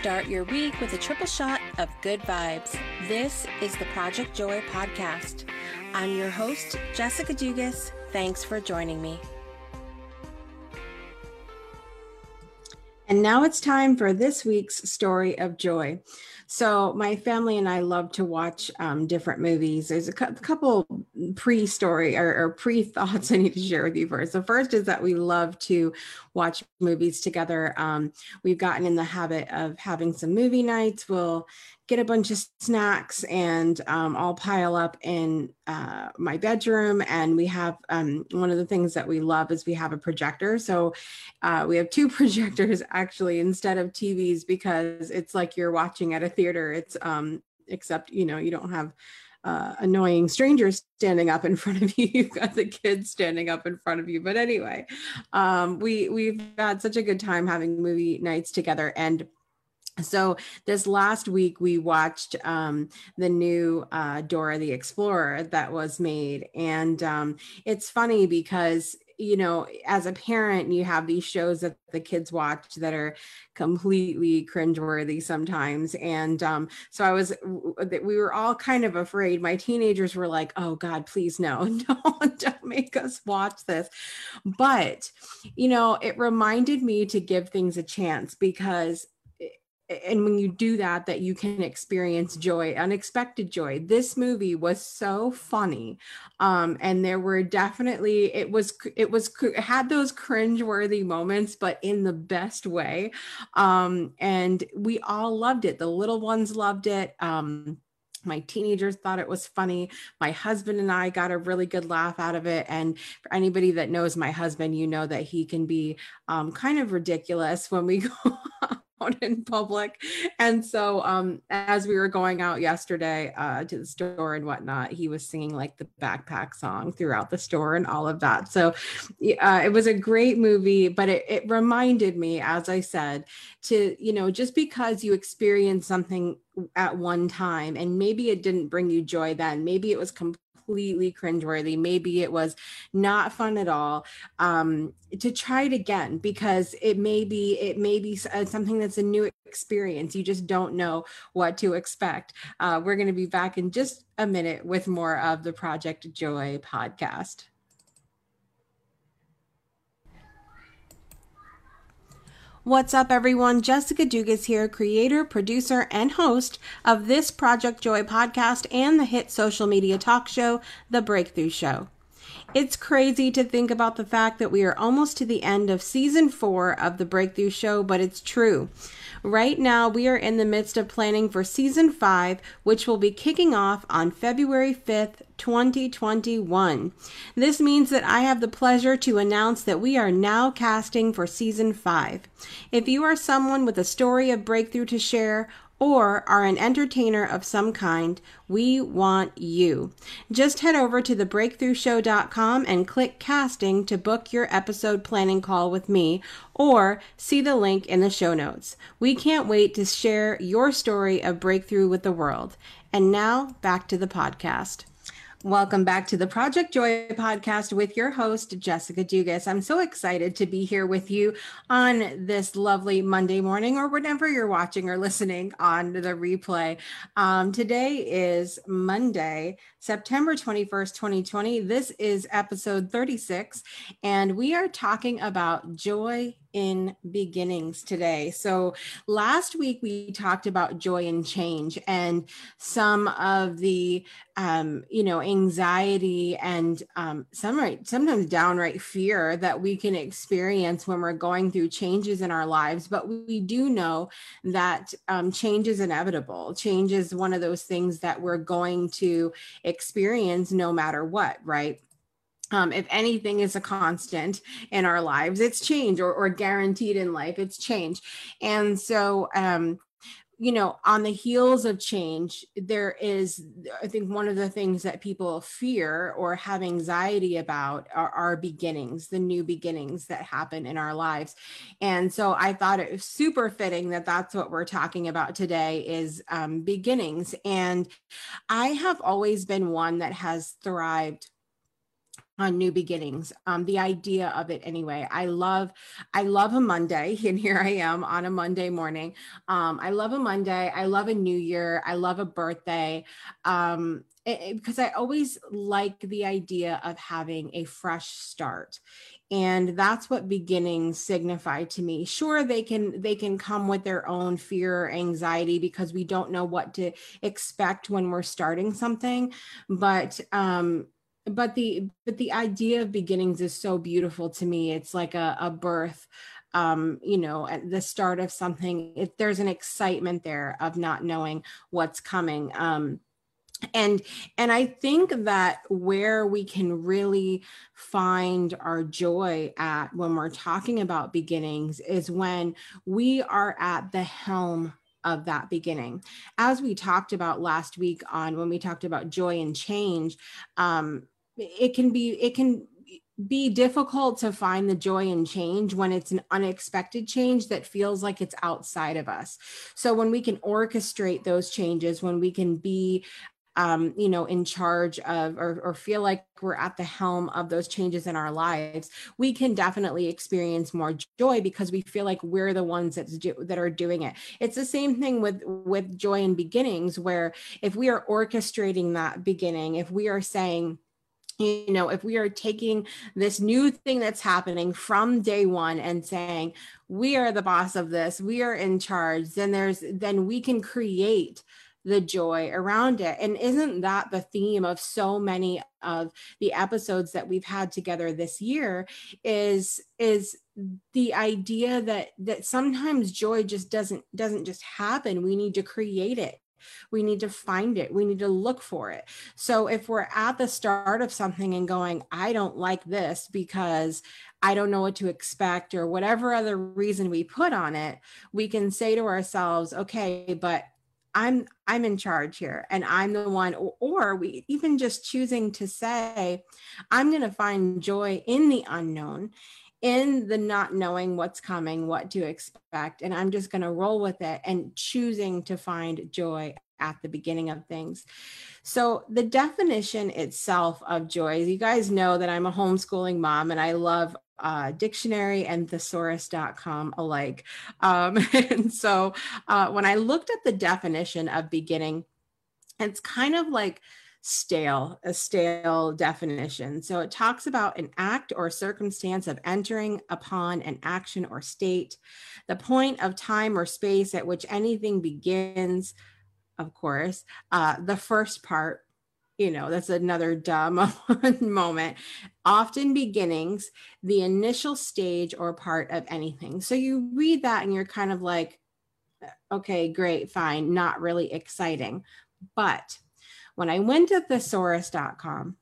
Start your week with a triple shot of good vibes. This is the Project Joy podcast. I'm your host, Jessica Dugas. Thanks for joining me. And now it's time for this week's story of joy. So, my family and I love to watch um, different movies. There's a cu- couple pre story or, or pre thoughts I need to share with you first. The first is that we love to watch movies together. Um, we've gotten in the habit of having some movie nights. We'll get a bunch of snacks and um, I'll pile up in uh, my bedroom. And we have um, one of the things that we love is we have a projector. So uh, we have two projectors actually instead of TVs because it's like you're watching at a theater. It's um, except you know you don't have uh, annoying strangers standing up in front of you. You've got the kids standing up in front of you. But anyway, um, we we've had such a good time having movie nights together and so this last week we watched um, the new uh, dora the explorer that was made. And um, it's funny because you know as a parent you have these shows that the kids watch that are completely cringeworthy sometimes. And um, so i was we were all kind of afraid. My teenagers were like oh god please no don't, don't make us watch this. But you know it reminded me to give things a chance because and when you do that that you can experience joy unexpected joy this movie was so funny um and there were definitely it was it was it had those cringe worthy moments but in the best way um and we all loved it the little ones loved it um my teenagers thought it was funny. My husband and I got a really good laugh out of it. And for anybody that knows my husband, you know that he can be um, kind of ridiculous when we go out in public. And so um, as we were going out yesterday uh, to the store and whatnot, he was singing like the backpack song throughout the store and all of that. So uh, it was a great movie, but it, it reminded me, as I said, to, you know, just because you experience something at one time and maybe it didn't bring you joy then, maybe it was completely completely cringeworthy. Maybe it was not fun at all. Um, to try it again because it may be it may be uh, something that's a new experience. You just don't know what to expect. Uh, we're going to be back in just a minute with more of the Project Joy podcast. What's up, everyone? Jessica Dugas here, creator, producer, and host of this Project Joy podcast and the hit social media talk show, The Breakthrough Show. It's crazy to think about the fact that we are almost to the end of season four of The Breakthrough Show, but it's true. Right now, we are in the midst of planning for season five, which will be kicking off on February 5th, 2021. This means that I have the pleasure to announce that we are now casting for season five. If you are someone with a story of breakthrough to share, or are an entertainer of some kind, we want you. Just head over to thebreakthroughshow.com and click casting to book your episode planning call with me or see the link in the show notes. We can't wait to share your story of breakthrough with the world. And now back to the podcast. Welcome back to the Project Joy podcast with your host, Jessica Dugas. I'm so excited to be here with you on this lovely Monday morning or whenever you're watching or listening on the replay. Um, today is Monday, September 21st, 2020. This is episode 36, and we are talking about joy in beginnings today. So, last week we talked about joy and change and some of the, um, you know, anxiety and um, some sometimes downright fear that we can experience when we're going through changes in our lives. But we do know that um, change is inevitable. Change is one of those things that we're going to experience no matter what, right? Um, if anything is a constant in our lives, it's change or, or guaranteed in life, it's change. And so, um, you know, on the heels of change, there is, I think, one of the things that people fear or have anxiety about are, are beginnings, the new beginnings that happen in our lives. And so I thought it was super fitting that that's what we're talking about today is um, beginnings. And I have always been one that has thrived on new beginnings um, the idea of it anyway. I love i love a monday and here i am on a monday morning. Um, i love a monday i love a new year i love a birthday um, it, it, because i always like the idea of having a fresh start and that's what beginnings signify to me. Sure they can they can come with their own fear or anxiety because we don't know what to expect when we're starting something but um but the but the idea of beginnings is so beautiful to me. It's like a, a birth um you know at the start of something. If there's an excitement there of not knowing what's coming um and and i think that where we can really find our joy at when we're talking about beginnings is when we are at the helm of that beginning. As we talked about last week on when we talked about joy and change, um, it can be it can be difficult to find the joy in change when it's an unexpected change that feels like it's outside of us. So when we can orchestrate those changes, when we can be um, you know, in charge of or, or feel like we're at the helm of those changes in our lives, we can definitely experience more joy because we feel like we're the ones that do, that are doing it. It's the same thing with with joy and beginnings, where if we are orchestrating that beginning, if we are saying, you know if we are taking this new thing that's happening from day one and saying we are the boss of this we are in charge then there's then we can create the joy around it and isn't that the theme of so many of the episodes that we've had together this year is is the idea that that sometimes joy just doesn't doesn't just happen we need to create it we need to find it. We need to look for it. So if we're at the start of something and going, I don't like this because I don't know what to expect or whatever other reason we put on it, we can say to ourselves, okay, but I'm I'm in charge here and I'm the one or, or we even just choosing to say I'm going to find joy in the unknown in the not knowing what's coming, what to expect, and I'm just going to roll with it and choosing to find joy at the beginning of things. So, the definition itself of joy, you guys know that I'm a homeschooling mom and I love uh, dictionary and thesaurus.com alike. Um, and so, uh, when I looked at the definition of beginning, it's kind of like stale, a stale definition. So it talks about an act or circumstance of entering upon an action or state, the point of time or space at which anything begins, of course. Uh, the first part, you know, that's another dumb moment. Often beginnings, the initial stage or part of anything. So you read that and you're kind of like, uh, okay, great, fine, not really exciting. But when I went to thesaurus.com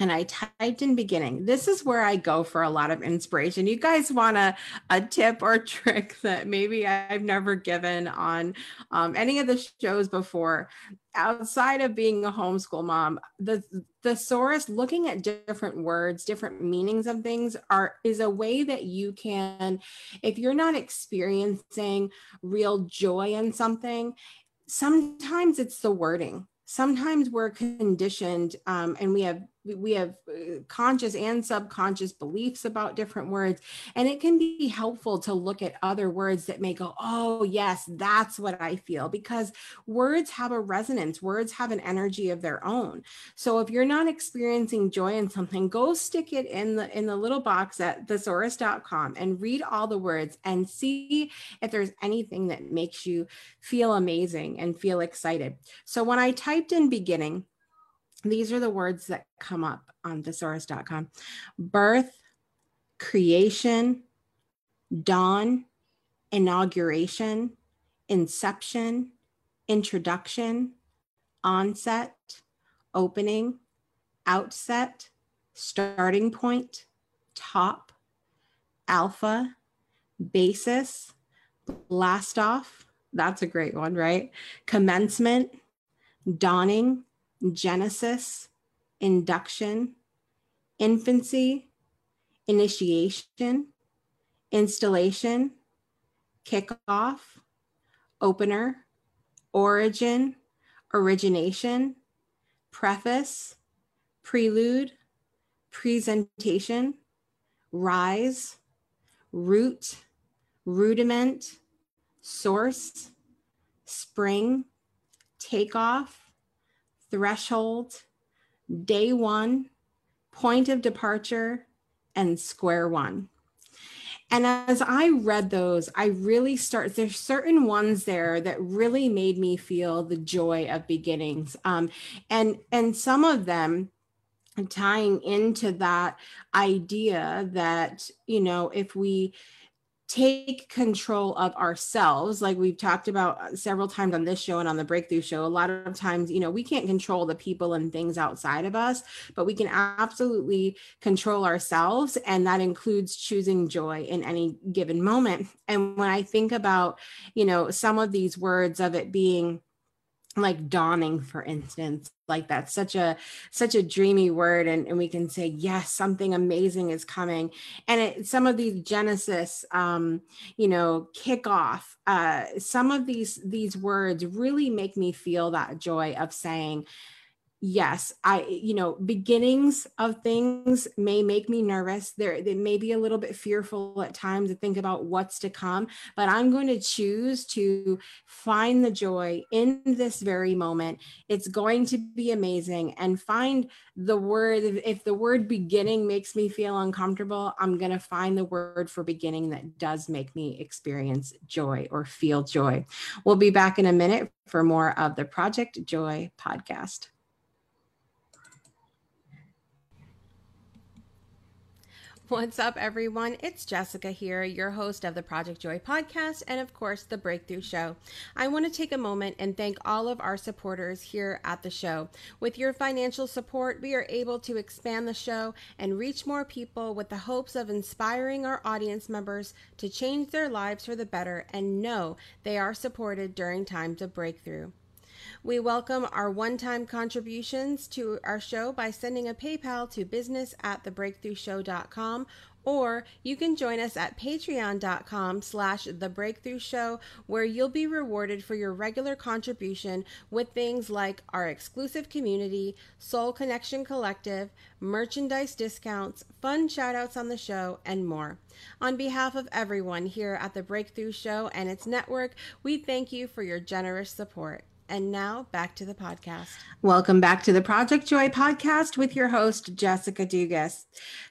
and I typed in beginning, this is where I go for a lot of inspiration. You guys want a, a tip or trick that maybe I've never given on um, any of the shows before? Outside of being a homeschool mom, the thesaurus looking at different words, different meanings of things are is a way that you can, if you're not experiencing real joy in something, sometimes it's the wording sometimes we're conditioned um, and we have we have uh, conscious and subconscious beliefs about different words. And it can be helpful to look at other words that may go oh yes that's what i feel because words have a resonance. Words have an energy of their own. So if you're not experiencing joy in something go stick it in the in the little box at thesaurus.com and read all the words and see if there's anything that makes you feel amazing and feel excited. So when i typed in beginning these are the words that come up on thesaurus.com birth, creation, dawn, inauguration, inception, introduction, onset, opening, outset, starting point, top, alpha, basis, blast off. That's a great one, right? Commencement, dawning, genesis, induction, infancy, initiation, installation, kickoff, opener, origin, origination, preface, prelude, presentation, rise, root, rudiment, source, spring, takeoff, threshold, day one, point of departure, and square one. And as I read those, I really start, there's certain ones there that really made me feel the joy of beginnings. Um, and, and some of them, tying into that idea that you know if we take control of ourselves like we've talked about uh, several times on this show and on the breakthrough show a lot of times you know we can't control the people and things outside of us but we can absolutely control ourselves and that includes choosing joy in any given moment. And when i think about you know some of these words of it being like dawning for instance like that's such a such a dreamy word and, and we can say yes something amazing is coming. And it, some of these genesis um you know kick off uh some of these these words really make me feel that joy of saying yes i you know beginnings of things may make me nervous. There they may be a little bit fearful at times to think about what's to come but i'm going to choose to find the joy in this very moment. It's going to be amazing and find the word if the word beginning makes me feel uncomfortable i'm going to find the word for beginning that does make me experience joy or feel joy. We'll be back in a minute for more of the project joy podcast What's up, everyone? It's Jessica here, your host of the Project Joy podcast and, of course, the Breakthrough Show. I want to take a moment and thank all of our supporters here at the show. With your financial support, we are able to expand the show and reach more people with the hopes of inspiring our audience members to change their lives for the better and know they are supported during times of breakthrough. We welcome our one-time contributions to our show by sending a PayPal to business at thebreakthroughshow.com or you can join us at patreon.com slash the breakthrough show where you'll be rewarded for your regular contribution with things like our exclusive community soul connection collective merchandise discounts fun shoutouts on the show and more. On behalf of everyone here at the breakthrough show and its network we thank you for your generous support and now back to the podcast. Welcome back to the Project Joy podcast with your host, Jessica Dugas.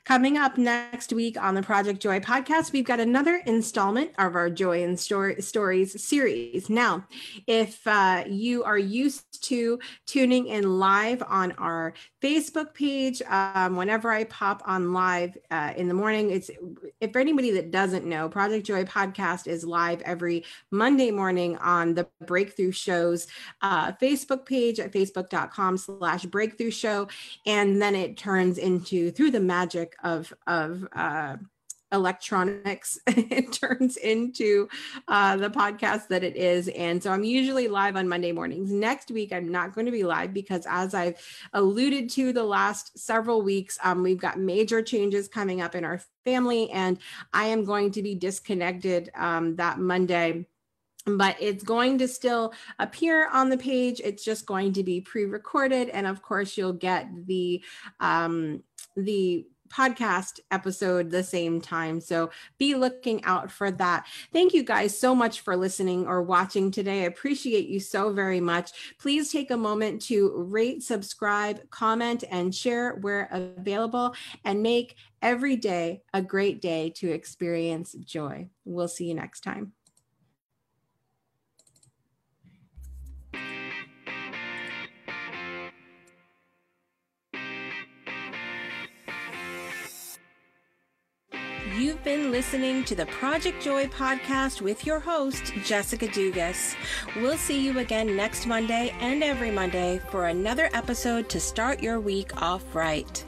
Coming up next week on the Project Joy podcast, we've got another installment of our Joy and Story, Stories series. Now, if uh, you are used to tuning in live on our Facebook page, um, whenever I pop on live uh, in the morning, it's if anybody that doesn't know, Project Joy podcast is live every Monday morning on the Breakthrough Shows uh, Facebook page at facebook.com slash breakthrough show. And then it turns into, through the magic of, of, uh, electronics it turns into uh, the podcast that it is. And so i'm usually live on monday mornings. Next week i'm not going to be live because as i've alluded to the last several weeks um, we've got major changes coming up in our family. And i am going to be disconnected um, that monday but it's going to still appear on the page. It's just going to be pre-recorded, and of course, you'll get the um, the podcast episode the same time. So be looking out for that. Thank you guys so much for listening or watching today. I appreciate you so very much. Please take a moment to rate, subscribe, comment, and share where available, and make every day a great day to experience joy. We'll see you next time. You've been listening to the Project Joy podcast with your host, Jessica Dugas. We'll see you again next Monday and every Monday for another episode to start your week off right.